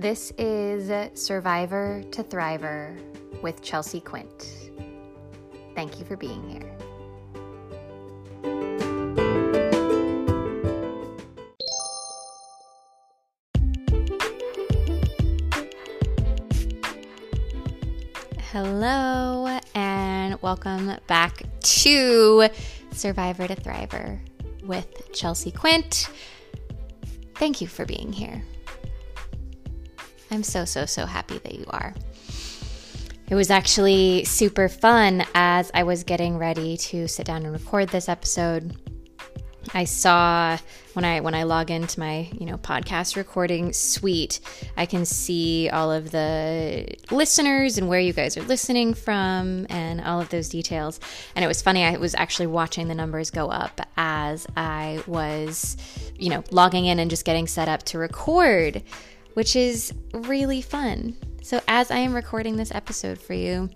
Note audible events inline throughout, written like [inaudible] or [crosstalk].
This is Survivor to Thriver with Chelsea Quint. Thank you for being here. Hello, and welcome back to Survivor to Thriver with Chelsea Quint. Thank you for being here. I'm so, so, so happy that you are. It was actually super fun as I was getting ready to sit down and record this episode. I saw when I when I log into my you know podcast recording suite, I can see all of the listeners and where you guys are listening from and all of those details. And it was funny. I was actually watching the numbers go up as I was you know logging in and just getting set up to record, which is really fun. So as I am recording this episode for you,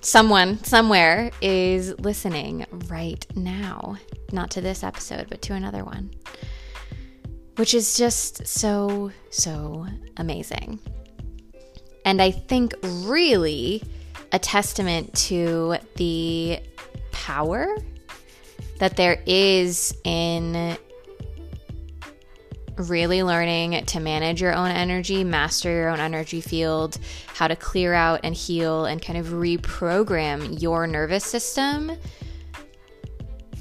someone somewhere is listening right now. Not to this episode, but to another one. Which is just so, so amazing. And I think really a testament to the power that there is in really learning to manage your own energy, master your own energy field, how to clear out and heal and kind of reprogram your nervous system.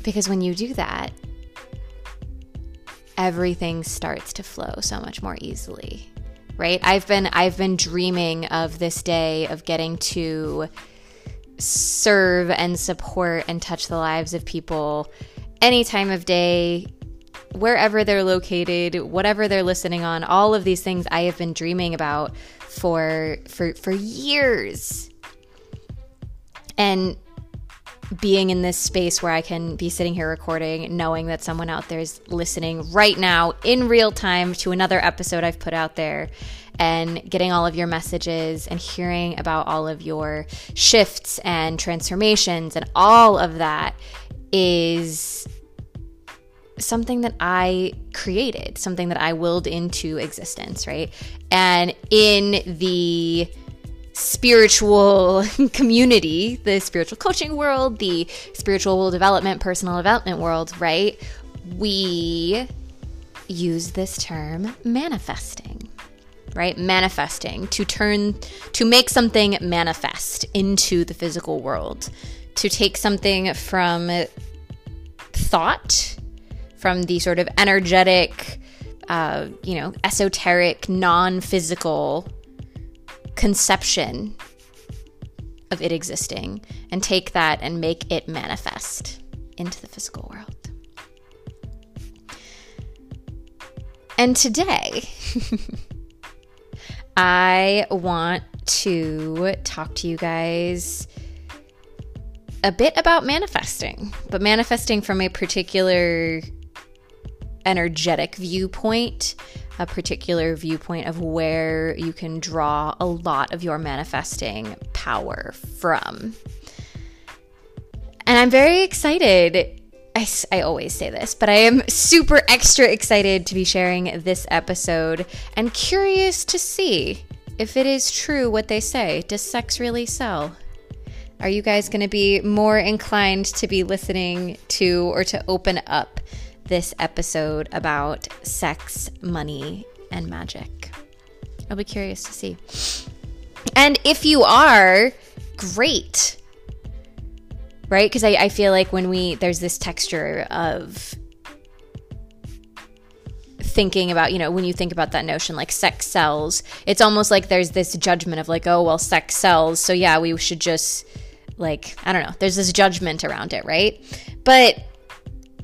Because when you do that, everything starts to flow so much more easily. Right? I've been I've been dreaming of this day of getting to serve and support and touch the lives of people any time of day, wherever they're located, whatever they're listening on, all of these things I have been dreaming about for for for years. And being in this space where I can be sitting here recording, knowing that someone out there is listening right now in real time to another episode I've put out there, and getting all of your messages and hearing about all of your shifts and transformations and all of that is something that I created, something that I willed into existence, right? And in the spiritual [laughs] community, the spiritual coaching world, the spiritual development, personal development world, right? We use this term manifesting, right? Manifesting to turn, to make something manifest into the physical world, to take something from thought from the sort of energetic, uh, you know, esoteric, non physical conception of it existing and take that and make it manifest into the physical world. And today, [laughs] I want to talk to you guys a bit about manifesting, but manifesting from a particular energetic viewpoint, a particular viewpoint of where you can draw a lot of your manifesting power from. And I'm very excited. I, I always say this, but I am super extra excited to be sharing this episode and curious to see if it is true what they say. Does sex really sell? Are you guys going to be more inclined to be listening to or to open up this episode about sex, money, and magic. I'll be curious to see. And if you are, great. Right? Because I, I feel like when we, there's this texture of thinking about, you know, when you think about that notion like sex sells, it's almost like there's this judgment of like, oh, well, sex sells. So yeah, we should just like, I don't know, there's this judgment around it, right? But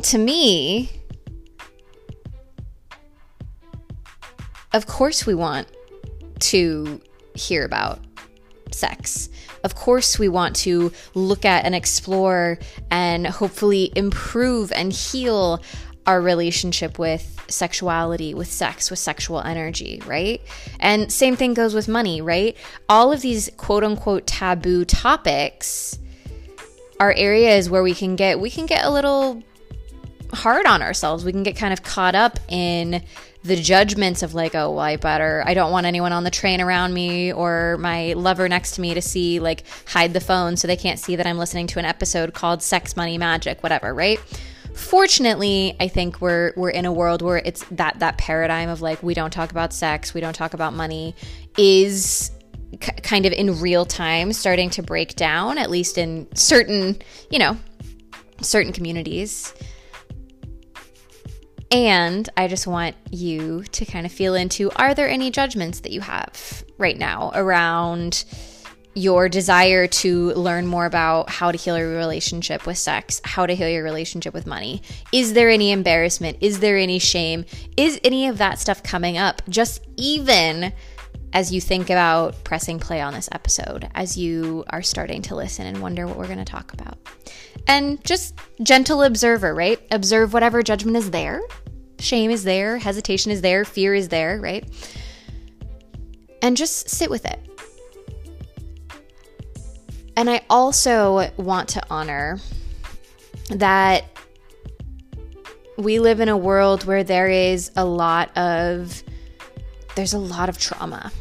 to me, of course we want to hear about sex. Of course, we want to look at and explore and hopefully improve and heal our relationship with sexuality, with sex, with sexual energy, right? And same thing goes with money, right? All of these quote unquote taboo topics are areas where we can get we can get a little hard on ourselves. We can get kind of caught up in the judgments of like, oh, well, I better, I don't want anyone on the train around me or my lover next to me to see, like, hide the phone so they can't see that I'm listening to an episode called Sex, Money, Magic, whatever, right? Fortunately, I think we're we're in a world where it's that that paradigm of like we don't talk about sex, we don't talk about money is k- kind of in real time starting to break down at least in certain, you know, certain communities. And I just want you to kind of feel into are there any judgments that you have right now around your desire to learn more about how to heal your relationship with sex, how to heal your relationship with money? Is there any embarrassment? Is there any shame? Is any of that stuff coming up? Just even as you think about pressing play on this episode, as you are starting to listen and wonder what we're going to talk about. And just gentle observer, right? Observe whatever judgment is there. Shame is there, hesitation is there, fear is there, right? And just sit with it. And I also want to honor that we live in a world where there is a lot of there's a lot of trauma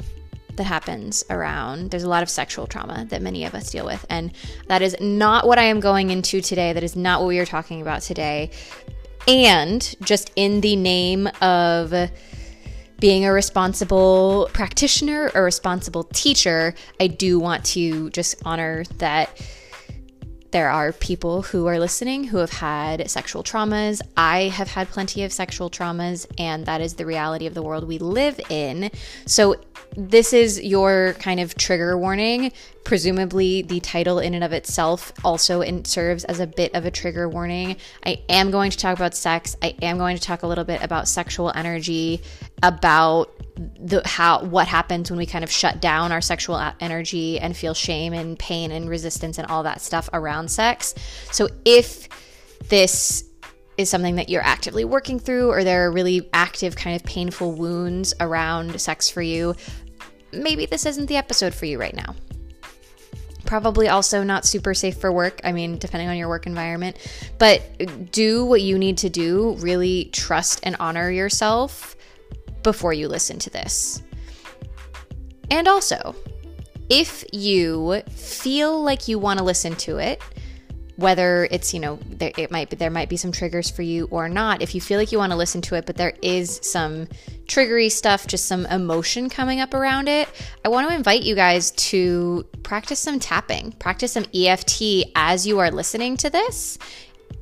that happens around. There's a lot of sexual trauma that many of us deal with. And that is not what I am going into today. That is not what we are talking about today. And just in the name of being a responsible practitioner, a responsible teacher, I do want to just honor that there are people who are listening who have had sexual traumas. I have had plenty of sexual traumas, and that is the reality of the world we live in. So, this is your kind of trigger warning. Presumably, the title in and of itself also in, serves as a bit of a trigger warning. I am going to talk about sex. I am going to talk a little bit about sexual energy, about the how what happens when we kind of shut down our sexual energy and feel shame and pain and resistance and all that stuff around sex. So if this is something that you're actively working through or there are really active kind of painful wounds around sex for you, maybe this isn't the episode for you right now. Probably also not super safe for work. I mean, depending on your work environment, but do what you need to do. Really trust and honor yourself before you listen to this. And also, if you feel like you want to listen to it, whether it's you know there, it might be there might be some triggers for you or not if you feel like you want to listen to it but there is some triggery stuff just some emotion coming up around it i want to invite you guys to practice some tapping practice some eft as you are listening to this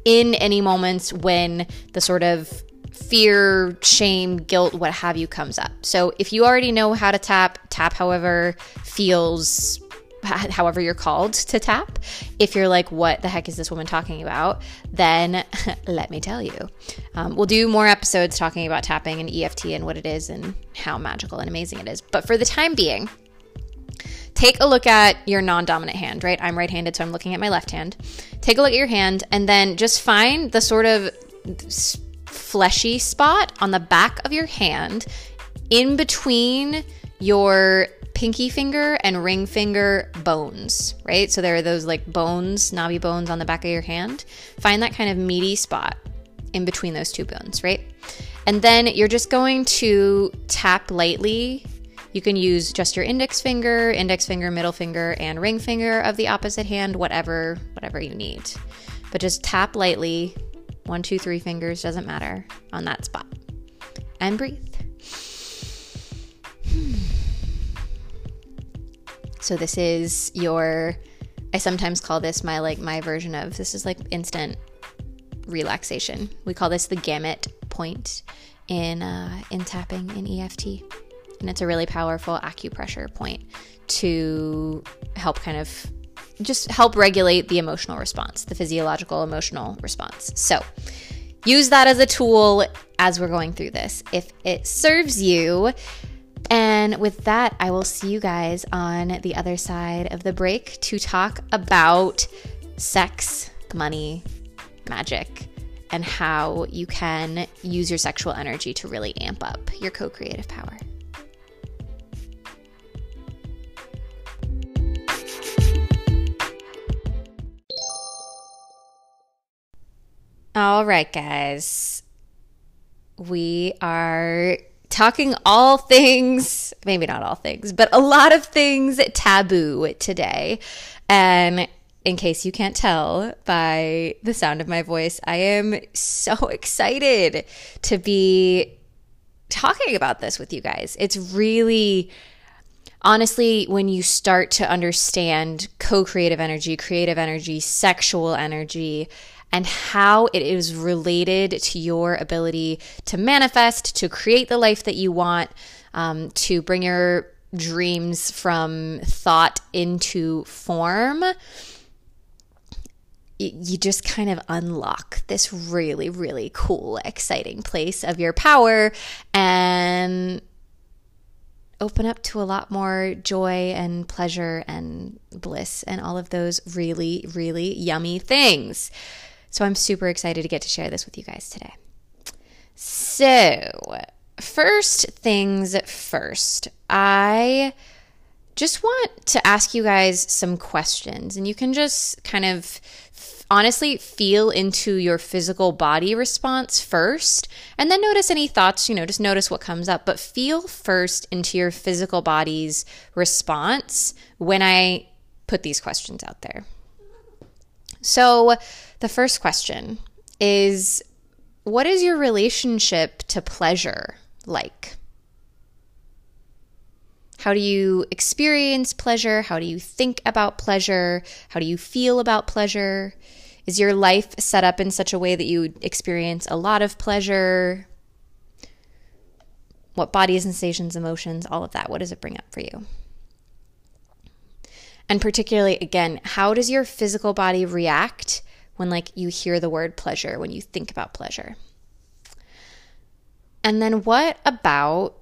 in any moments when the sort of fear, shame, guilt, what have you comes up. So if you already know how to tap, tap however feels however you're called to tap. If you're like, what the heck is this woman talking about? Then [laughs] let me tell you. Um, we'll do more episodes talking about tapping and EFT and what it is and how magical and amazing it is. But for the time being, take a look at your non dominant hand, right? I'm right handed, so I'm looking at my left hand. Take a look at your hand and then just find the sort of fleshy spot on the back of your hand in between your pinky finger and ring finger bones, right? So there are those like bones, knobby bones on the back of your hand. Find that kind of meaty spot in between those two bones, right? And then you're just going to tap lightly. You can use just your index finger, index finger, middle finger, and ring finger of the opposite hand, whatever, whatever you need. But just tap lightly one, two, three fingers, doesn't matter, on that spot. And breathe. So this is your I sometimes call this my like my version of this is like instant relaxation. We call this the gamut point in uh, in tapping in EFT, and it's a really powerful acupressure point to help kind of just help regulate the emotional response, the physiological emotional response. So, use that as a tool as we're going through this if it serves you. And with that, I will see you guys on the other side of the break to talk about sex, money, magic, and how you can use your sexual energy to really amp up your co creative power. All right, guys. We are talking all things, maybe not all things, but a lot of things taboo today. And in case you can't tell by the sound of my voice, I am so [laughs] excited to be talking about this with you guys. It's really honestly, when you start to understand co creative energy, creative energy, sexual energy, and how it is related to your ability to manifest, to create the life that you want, um, to bring your dreams from thought into form, you just kind of unlock this really, really cool, exciting place of your power and open up to a lot more joy and pleasure and bliss and all of those really, really yummy things. So I'm super excited to get to share this with you guys today. So, first things first, I just want to ask you guys some questions, and you can just kind of honestly feel into your physical body response first and then notice any thoughts, you know, just notice what comes up, but feel first into your physical body's response when I put these questions out there. So, the first question is What is your relationship to pleasure like? How do you experience pleasure? How do you think about pleasure? How do you feel about pleasure? Is your life set up in such a way that you experience a lot of pleasure? What body sensations, emotions, all of that, what does it bring up for you? And particularly, again, how does your physical body react when, like, you hear the word pleasure, when you think about pleasure? And then, what about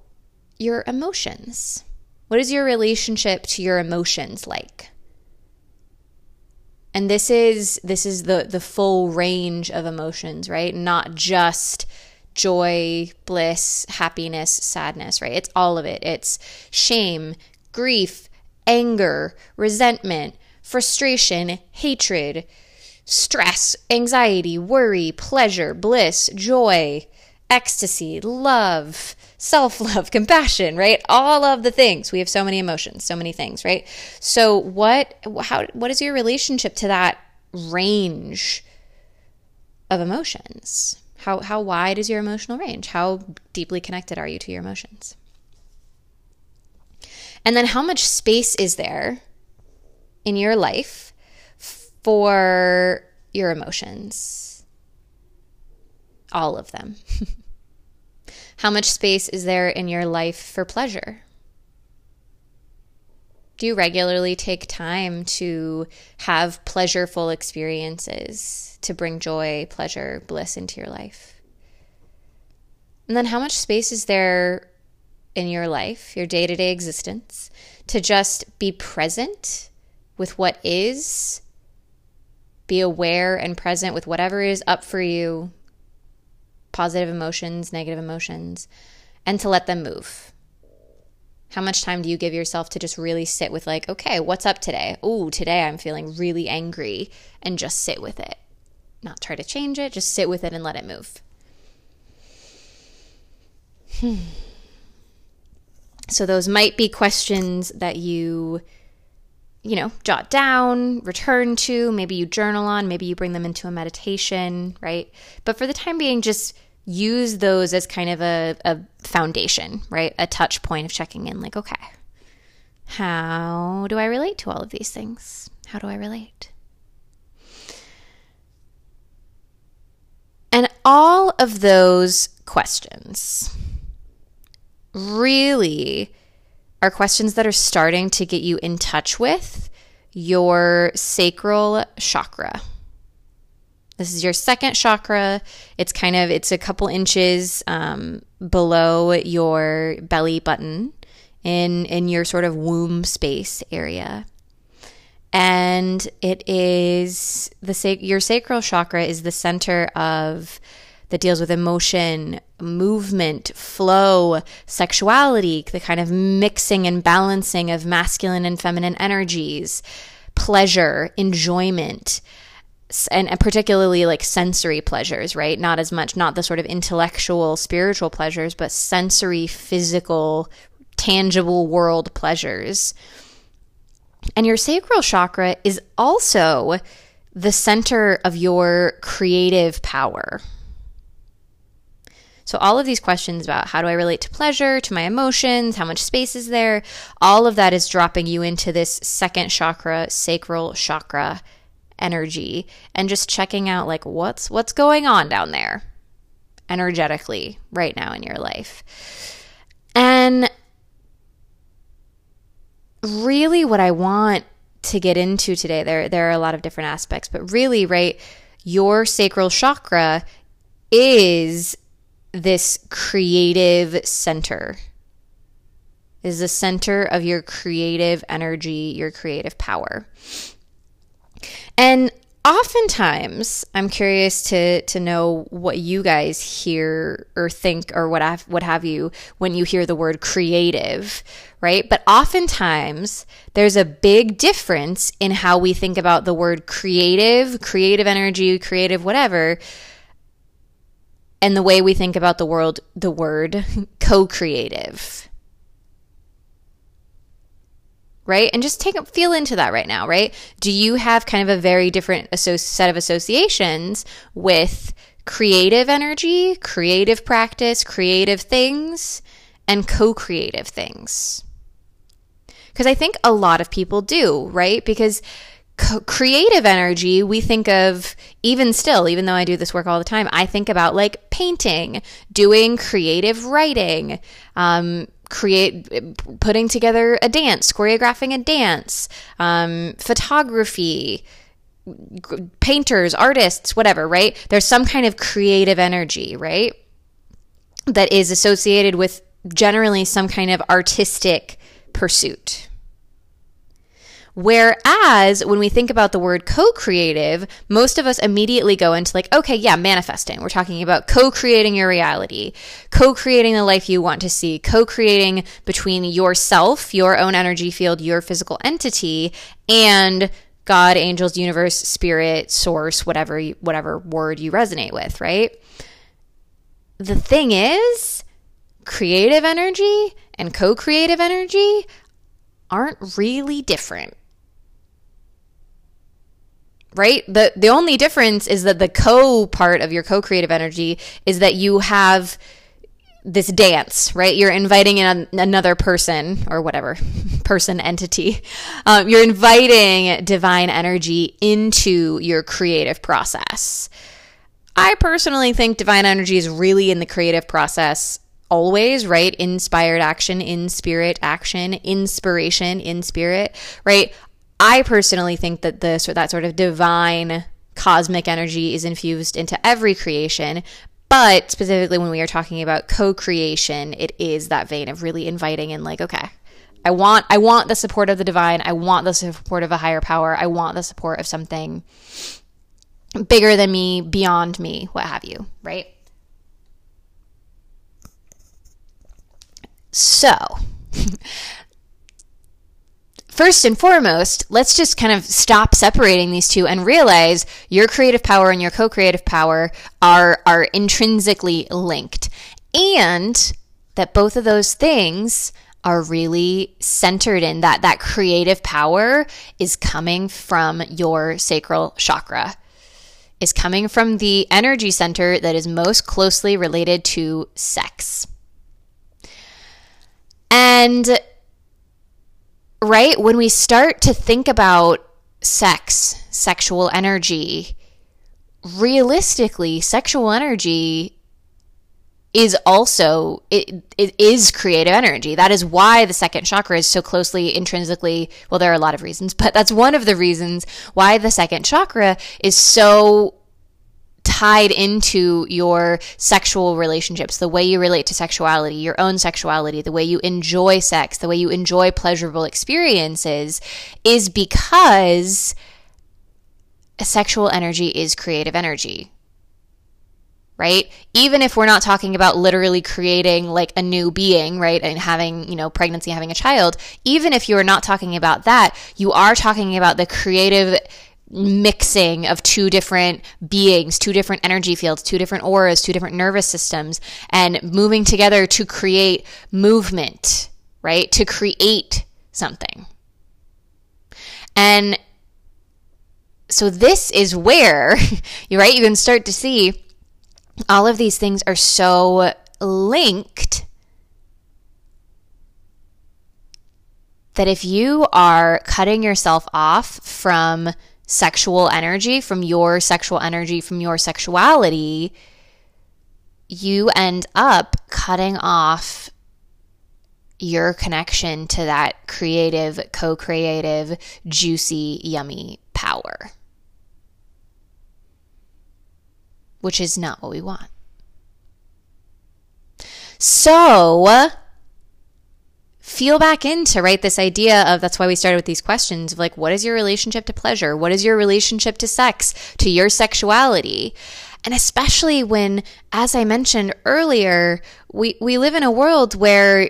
your emotions? What is your relationship to your emotions like? and this is this is the the full range of emotions right not just joy bliss happiness sadness right it's all of it it's shame grief anger resentment frustration hatred stress anxiety worry pleasure bliss joy ecstasy love self love, [laughs] compassion, right? All of the things. We have so many emotions, so many things, right? So what how what is your relationship to that range of emotions? How how wide is your emotional range? How deeply connected are you to your emotions? And then how much space is there in your life for your emotions? All of them. [laughs] How much space is there in your life for pleasure? Do you regularly take time to have pleasureful experiences to bring joy, pleasure, bliss into your life? And then, how much space is there in your life, your day to day existence, to just be present with what is, be aware and present with whatever is up for you positive emotions, negative emotions, and to let them move. How much time do you give yourself to just really sit with, like, okay, what's up today? Oh, today I'm feeling really angry, and just sit with it. Not try to change it, just sit with it and let it move. Hmm. So, those might be questions that you you know, jot down, return to, maybe you journal on, maybe you bring them into a meditation, right? But for the time being, just use those as kind of a, a foundation, right? A touch point of checking in, like, okay, how do I relate to all of these things? How do I relate? And all of those questions really are questions that are starting to get you in touch with your sacral chakra. This is your second chakra. It's kind of it's a couple inches um, below your belly button in in your sort of womb space area. And it is the sac your sacral chakra is the center of that deals with emotion, movement, flow, sexuality, the kind of mixing and balancing of masculine and feminine energies, pleasure, enjoyment. and, particularly like sensory pleasures, right? Not as much, not the sort of intellectual, spiritual pleasures, but sensory, physical, tangible world pleasures. And your sacral chakra is also the center of your creative power. So, all of these questions about how do I relate to pleasure, to my emotions, how much space is there, all of that is dropping you into this second chakra, sacral chakra energy and just checking out like what's what's going on down there energetically right now in your life. And really what I want to get into today there there are a lot of different aspects, but really right your sacral chakra is this creative center is the center of your creative energy, your creative power. And oftentimes I'm curious to to know what you guys hear or think or what have, what have you when you hear the word creative, right? But oftentimes there's a big difference in how we think about the word creative, creative energy, creative whatever, and the way we think about the world the word [laughs] co-creative right? And just take a feel into that right now, right? Do you have kind of a very different set of associations with creative energy, creative practice, creative things, and co-creative things? Because I think a lot of people do, right? Because creative energy, we think of even still, even though I do this work all the time, I think about like painting, doing creative writing, um, create putting together a dance choreographing a dance um, photography painters artists whatever right? There's some kind of creative energy right? That is associated with generally some kind of artistic pursuit Whereas when we think about the word co creative, most of us immediately go into like, okay, yeah, manifesting. We're talking about co creating your reality, co creating the life you want to see, co creating between yourself, your own energy field, your physical entity, and God, angels, universe, spirit, source, whatever, whatever word you resonate with, right? The thing is, creative energy and co creative energy aren't really different right? The the only difference is that the co part of your co-creative energy is that you have this dance, right? You're inviting in another person or whatever [laughs] person entity. Um, you're inviting divine energy into your creative process. I personally think divine energy is really in the creative process always, right? Inspired action, in spirit action, inspiration in spirit, right? I personally think that the that sort of divine cosmic energy is infused into every creation, but specifically when we are talking about co-creation, it is that vein of really inviting and like, okay, I want I want the support of the divine, I want the support of a higher power, I want the support of something bigger than me, beyond me, what have you, right? So, [laughs] first and foremost, let's just kind of stop separating these two and realize your creative power and your co-creative power are are intrinsically linked. And that both of those things are really centered in that that creative power is coming from your sacral chakra is coming from the energy center that is most closely related to sex. And right? When we start to think about sex, sexual energy, realistically, sexual energy is also it, it is creative energy that is why the second chakra is so closely intrinsically well there are a lot of reasons [laughs] but that's one of the reasons why the second chakra is so tied into your sexual relationships, the way you relate to sexuality, your own sexuality, the way you enjoy sex, the way you enjoy pleasurable experiences, is because sexual energy is creative energy. Right? Even if we're not talking about literally creating like a new being, right? And having, you know, pregnancy, having a child, even if you're not talking about that, you are talking about the creative mixing of two different beings, two different energy fields, two different auras, two different nervous systems, and moving together to create movement, right? To create something. And so this is where, [laughs] you're right, you can start to see all of these things are so linked that if you are cutting yourself off from sexual energy, from your sexual energy, from your sexuality, you end up cutting off your connection to that creative, co creative, juicy, yummy power, which is not what we want. So, feel back into right this idea of that's why we started with these questions of like what is your relationship to pleasure? What is your relationship to sex to your sexuality? And especially when as i mentioned earlier we we live in a world where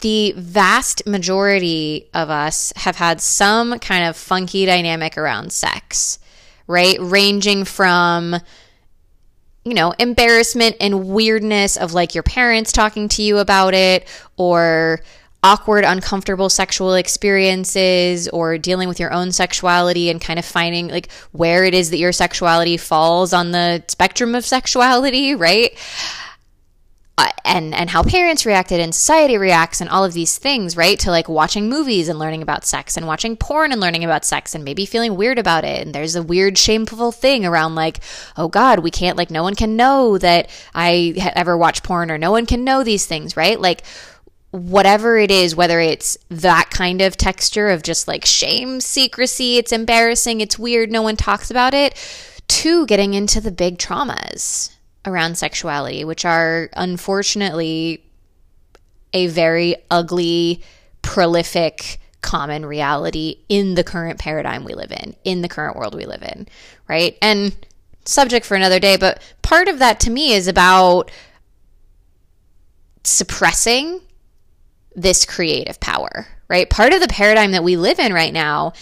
the vast majority of us have had some kind of funky dynamic around sex right? Ranging from you know, embarrassment and weirdness of like your parents talking to you about it or awkward, uncomfortable sexual experiences or dealing with your own sexuality and kind of finding like where it is that your sexuality falls on the spectrum of sexuality, right? Uh, and and how parents reacted and society reacts and all of these things right? To like watching movies and learning about sex and watching porn and learning about sex and maybe feeling weird about it. And there's a weird shameful thing around like oh god we can't like no one can know that i ever watch porn or no one can know these things right? Like whatever it is whether it's that kind of texture of just like shame secrecy it's embarrassing it's weird no one talks about it to getting into the big traumas around sexuality, which are unfortunately a very ugly, prolific, common reality in the current paradigm we live in, in the current world we live in, right? And subject for another day, but part of that to me is about suppressing this creative power, right? Part of the paradigm that we live in right now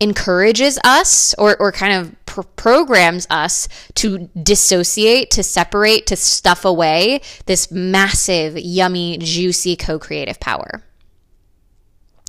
encourages us or, or kind of pr- programs us to dissociate, to separate, to stuff away this massive, yummy, juicy co creative power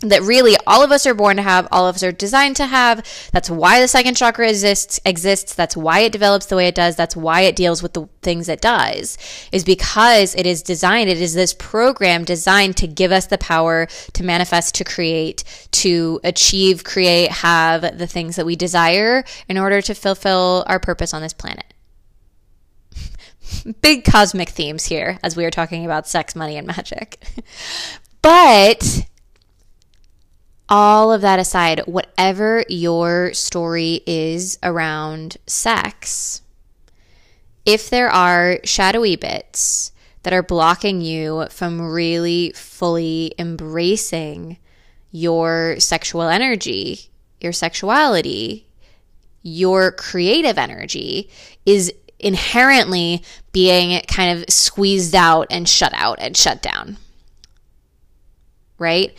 that really all of us are born to have, all of us are designed to have. That's why the second chakra exists exists. That's why it develops the way it does. That's why it deals with the things it does. Is because it is designed, it is this program designed to give us the power to manifest, to create, to achieve, create, have the things that we desire in order to fulfill our purpose on this planet. [laughs] Big cosmic themes here as we are talking about sex, money, and magic. [laughs] but all of that aside, whatever your story is around sex, if there are shadowy bits that are blocking you from really fully embracing your sexual energy, your sexuality, your creative energy is inherently being kind of squeezed out and shut out and shut down. Right?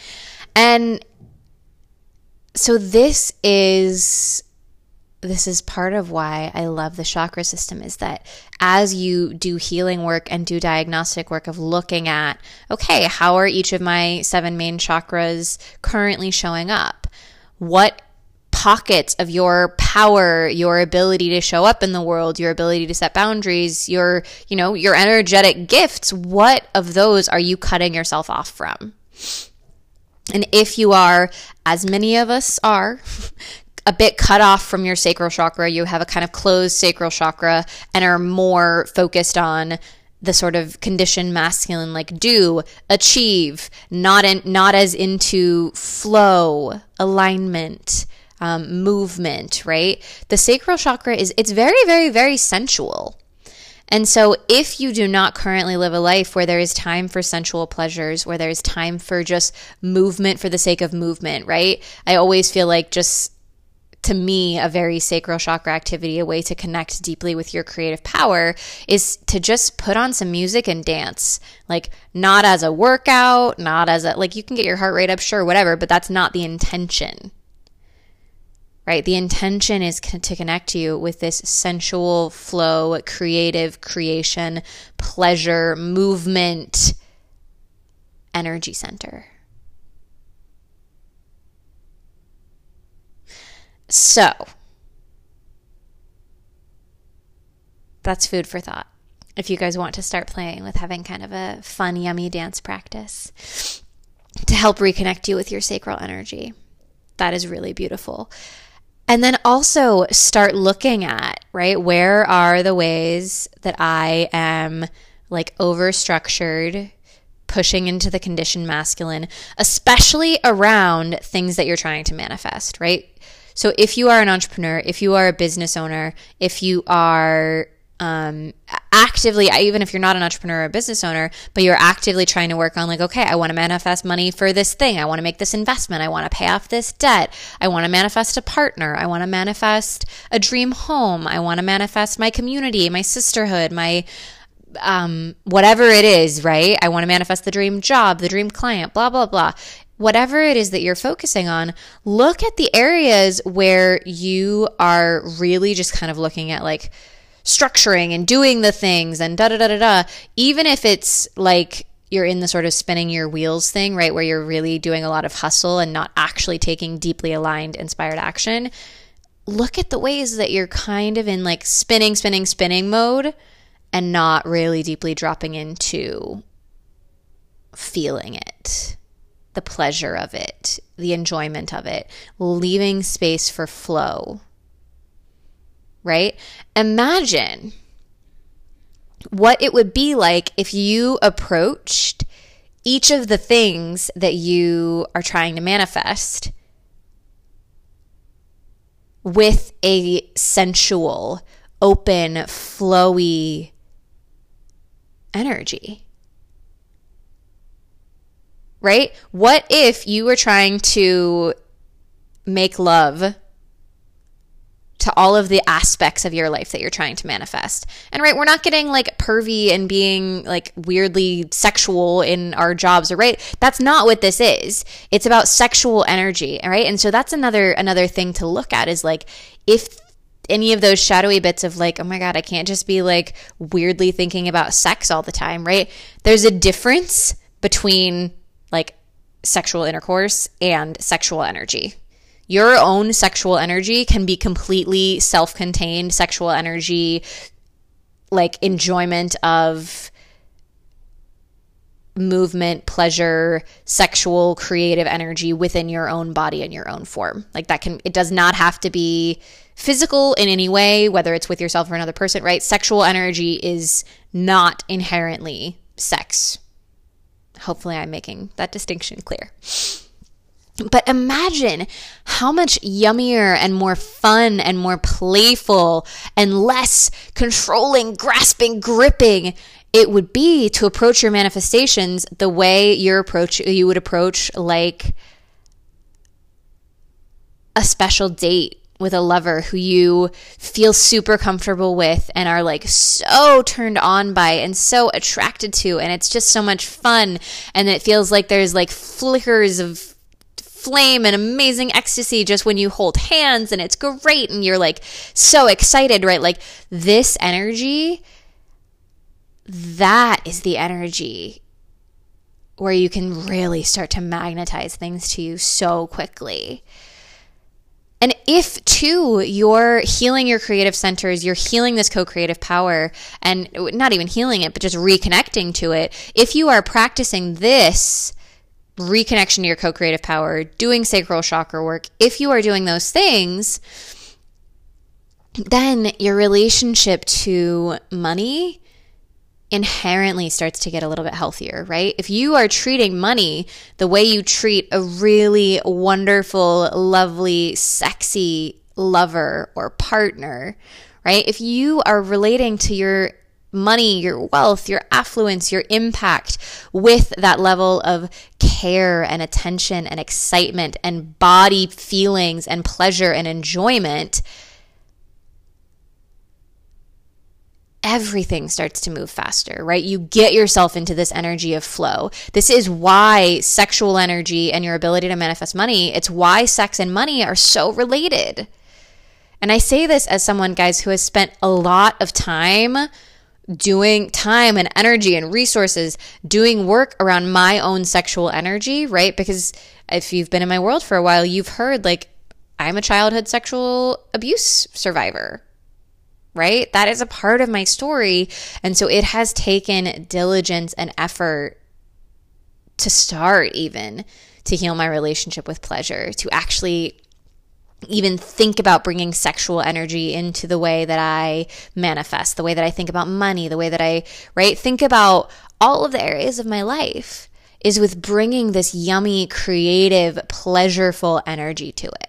And so this is this is part of why I love the chakra system is that as you do healing work and do diagnostic work of looking at, okay, how are each of my seven main chakras currently showing up? What pockets of your power, your ability to show up in the world, your ability to set boundaries, your, you know, your energetic gifts, what of those are you cutting yourself off from? And if you are, as many of us are, [laughs] a bit cut off from your sacral chakra, you have a kind of closed sacral chakra and are more focused on the sort of conditioned masculine like do achieve not in not as into flow alignment um, movement right? The sacral chakra is it's very very very sensual and so, if you do not currently live a life where there is time for sensual pleasures, where there is time for just movement for the sake of movement, right? I always feel like just to me, a very sacral chakra activity, a way to connect deeply with your creative power is to just put on some music and dance. Like, not as a workout, not as a, like, you can get your heart rate up, sure, whatever, but that's not the intention. Right? The intention is to connect you with this sensual flow, creative creation, pleasure, movement, energy center. So, that's food for thought. If you guys want to start playing with having kind of a fun, yummy dance practice to help reconnect you with your sacral energy, that is really beautiful. And then also start looking at, right, where are the ways that I am like over structured, pushing into the conditioned masculine, especially around things that you're trying to manifest, right? So if you are an entrepreneur, if you are a business owner, if you are um, actively, even if you're not an entrepreneur or a business owner, but you're actively trying to work on, like, okay, I want to manifest money for this thing. I want to make this investment. I want to pay off this debt. I want to manifest a partner. I want to manifest a dream home. I want to manifest my community, my sisterhood, my um, whatever it is, right? I want to manifest the dream job, the dream client, blah, blah, blah whatever it is that you're focusing on, look at the areas where you are really just kind of looking at like structuring and doing the things and da da da da da, even if it's like you're in the sort of spinning your wheels thing, right? Where you're really doing a lot of hustle and not actually taking deeply aligned, inspired action. Look at the ways that you're kind of in like spinning, spinning, spinning mode and not really deeply dropping into feeling it, the pleasure of it, the enjoyment of it, leaving space for flow right? Imagine what it would be like if you approached each of the things that you are trying to manifest with a sensual, open, flowy energy. Right? What if you were trying to make love to all of the aspects of your life that you're trying to manifest. And right, we're not getting like pervy and being like weirdly sexual in our jobs, or right? That's not what this is. It's about sexual energy, right? And so that's another another thing to look at is like if any of those shadowy bits of like, oh my God, I can't just be like weirdly thinking about sex all the time, right? There's a difference between like sexual intercourse and sexual energy your own sexual energy can be completely self contained sexual energy, like enjoyment of movement, pleasure, sexual, creative energy within your own body and your own form. Like that can, it does not have to be physical in any way, whether it's with yourself or another person, right? Sexual energy is not inherently sex. Hopefully, I'm making that distinction clear. But imagine how much yummier and more fun and more playful and less controlling, grasping, gripping it would be to approach your manifestations the way you approach you would approach like a special date with a lover who you feel super comfortable with and are like so turned on by and so attracted to and it's just so much fun and it feels like there's like flickers of flame and amazing ecstasy just when you hold hands and it's great and you're like so excited, right? Like this energy, that is the energy where you can really start to magnetize things to you so quickly. And if too you're healing your creative centers, you're healing this co creative power, and not even healing it, but just reconnecting to it, if you are practicing this reconnection to your co creative power, doing sacral chakra work, if you are doing those things, then your relationship to money inherently starts to get a little bit healthier, right? If you are treating money the way you treat a really wonderful, lovely, sexy lover or partner, right? If you are relating to your money, your wealth, your affluence, your impact with that level of care and attention and excitement and body feelings and pleasure and enjoyment, everything starts to move faster, right? You get yourself into this energy of flow. This is why sexual energy and your ability to manifest money, it's why sex and money are so related. And I say this as someone, guys, who has spent a lot of time doing time and energy and resources doing work around my own sexual energy, right? Because if you've been in my world for a while, you've heard like I'm a childhood sexual abuse survivor, right? That is a part of my story. And so it has taken diligence and effort to start, even to heal my relationship with pleasure, to actually even think about bringing sexual energy into the way that I manifest, the way that I think about money, the way that I, right? Think about all of the areas of my life is with bringing this yummy, creative, pleasureful energy to it.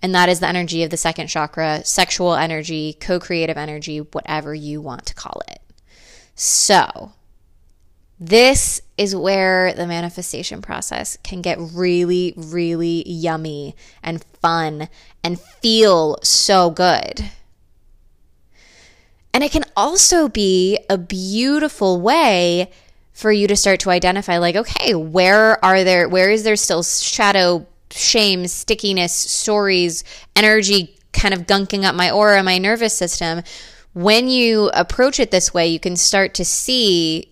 And that is the energy of the second chakra, sexual energy, co creative energy, whatever you want to call it. So, this is where the manifestation process can get really, really yummy and fun and feel so good. And it can also be a beautiful way for you to start to identify like okay where are there where is there still shadow shame, stickiness, stories, energy kind of gunking up my aura, my nervous system, when you approach it this way, you can start to see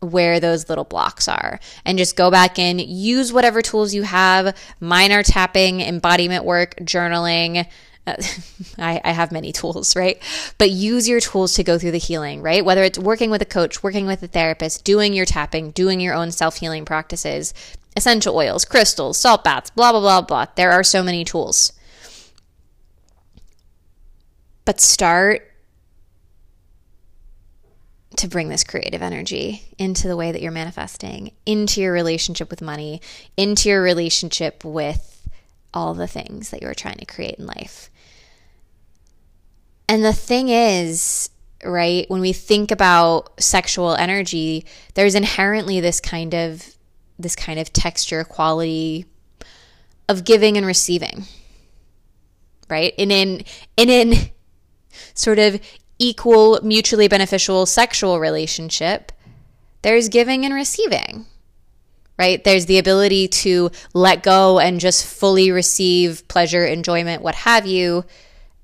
where those little blocks are and just go back in, use whatever tools you have. Mine are tapping, embodiment work, journaling. Uh, [laughs] I, I have many tools, right? But use your tools to go through the healing, right? Whether it's working with a coach, working with a therapist, doing your tapping, doing your own self healing practices, essential oils, crystals, salt baths, blah, blah, blah, blah. There are so many tools. But start to bring this creative energy into the way that you're manifesting, into your relationship with money, into your relationship with all the things that you're trying to create in life. And the thing is, right, when we think about sexual energy, there's inherently this kind of this kind of texture quality of giving and receiving right and in in in sort of equal mutually beneficial sexual relationship there's giving and receiving right there's the ability to let go and just fully receive pleasure enjoyment what have you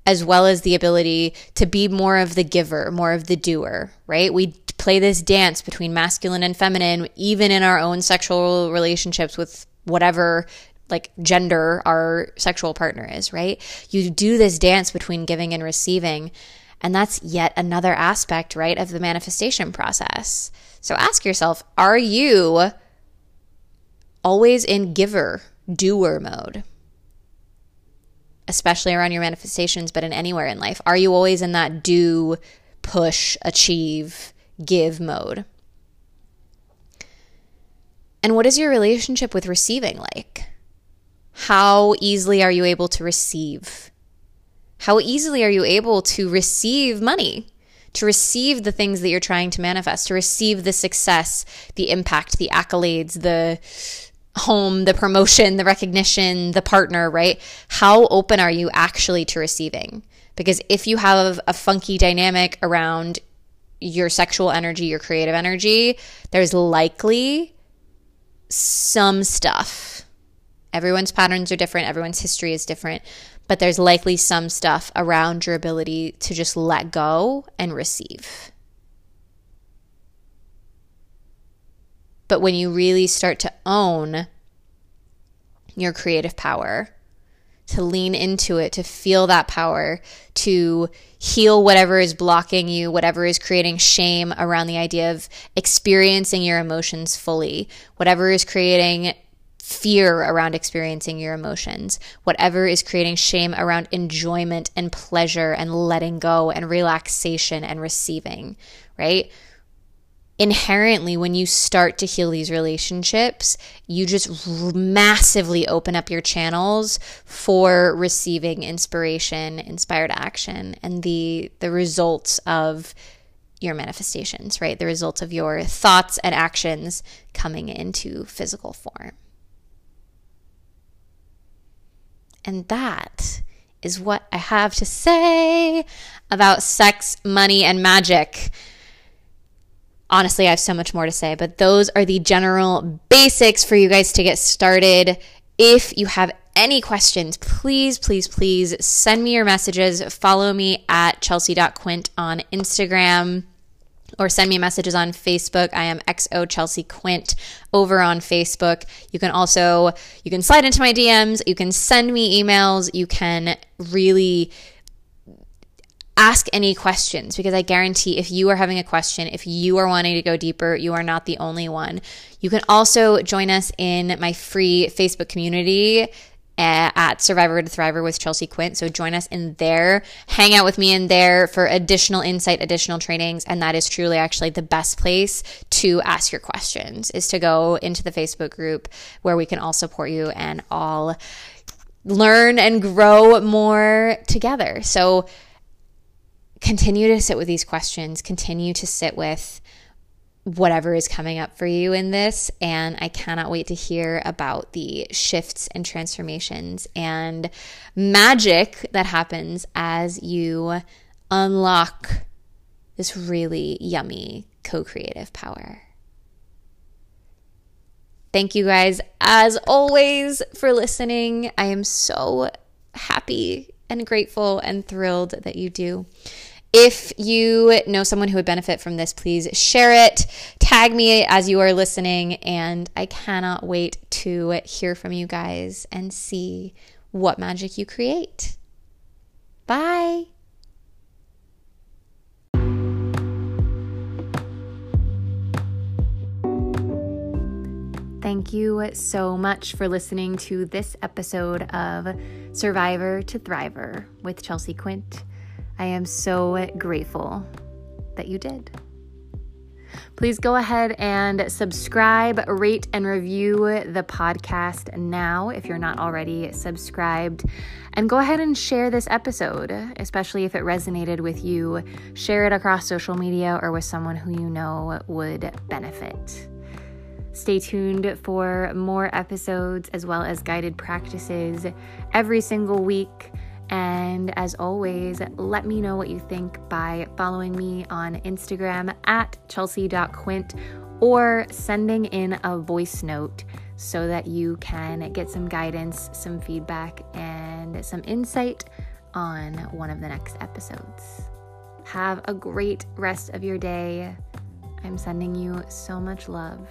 as well as the ability to be more of the giver more of the doer right we play this dance between masculine and feminine, even in our own sexual relationships with whatever like gender our sexual partner is, right? You do this dance between giving and receiving. And that's yet another aspect, right, of the manifestation process. So ask yourself are you always in giver, doer mode? Especially around your manifestations, but in anywhere in life. Are you always in that do, push, achieve, give mode. And what is your relationship with receiving like? How easily are you able to receive? How easily are you able to receive money? To receive the things that you're trying to manifest, to receive the success, the impact, the accolades, the home, the promotion, the recognition, the partner, right? How open are you actually to receiving? Because if you have a funky dynamic around your sexual energy, your creative energy, there's likely some stuff. Everyone's patterns are different, everyone's history is different, but there's likely some stuff around your ability to just let go and receive. But when you really start to own your creative power, to lean into it, to feel that power, to heal whatever is blocking you, whatever is creating shame around the idea of experiencing your emotions fully, whatever is creating fear around experiencing your emotions, whatever is creating shame around enjoyment and pleasure and letting go and relaxation and receiving, right? inherently when you start to heal these relationships you just massively open up your channels for receiving inspiration inspired action and the the results of your manifestations right? The results of your thoughts and actions coming into physical form and that is what I have to say about sex, money, and magic. Honestly, I have so much more to say, but those are the general basics for you guys to get started. If you have any questions, please, please, please send me your messages. Follow me at chelsea.quint on Instagram or send me messages on Facebook. I am XO Chelsea Quint over on Facebook. You can also you can slide into my DMs, you can send me emails, you can really ask any questions because I guarantee if you are having a question, if you are wanting to go deeper, you are not the only one. You can also join us in my free Facebook community at Survivor to Thriver with Chelsea Quint. So join us in there, hang out with me in there for additional insight, additional trainings. And that is truly actually the best place to ask your questions is to go into the Facebook group where we can all support you and all learn and grow more together. So continue to sit with these questions, continue to sit with whatever is coming up for you in this. And I cannot wait to hear about the shifts and transformations and magic that happens as you unlock this really yummy co creative power. Thank you guys, as always, for listening. I am so happy and grateful and thrilled that you do. If you know someone who would benefit from this, please share it. Tag me as you are listening. And I cannot wait to hear from you guys and see what magic you create. Bye. Thank you so much for listening to this episode of Survivor to Thriver with Chelsea Quint. I am so grateful that you did. Please go ahead and subscribe, rate, and review the podcast now if you're not already subscribed. And go ahead and share this episode, especially if it resonated with you. Share it across social media or with someone who you know would benefit. Stay tuned for more episodes as well as guided practices every single week. And as always, let me know what you think by following me on Instagram at chelsea.quint or sending in a voice note so that you can get some guidance, some feedback, and some insight on one of the next episodes. Have a great rest of your day. I'm sending you so much love.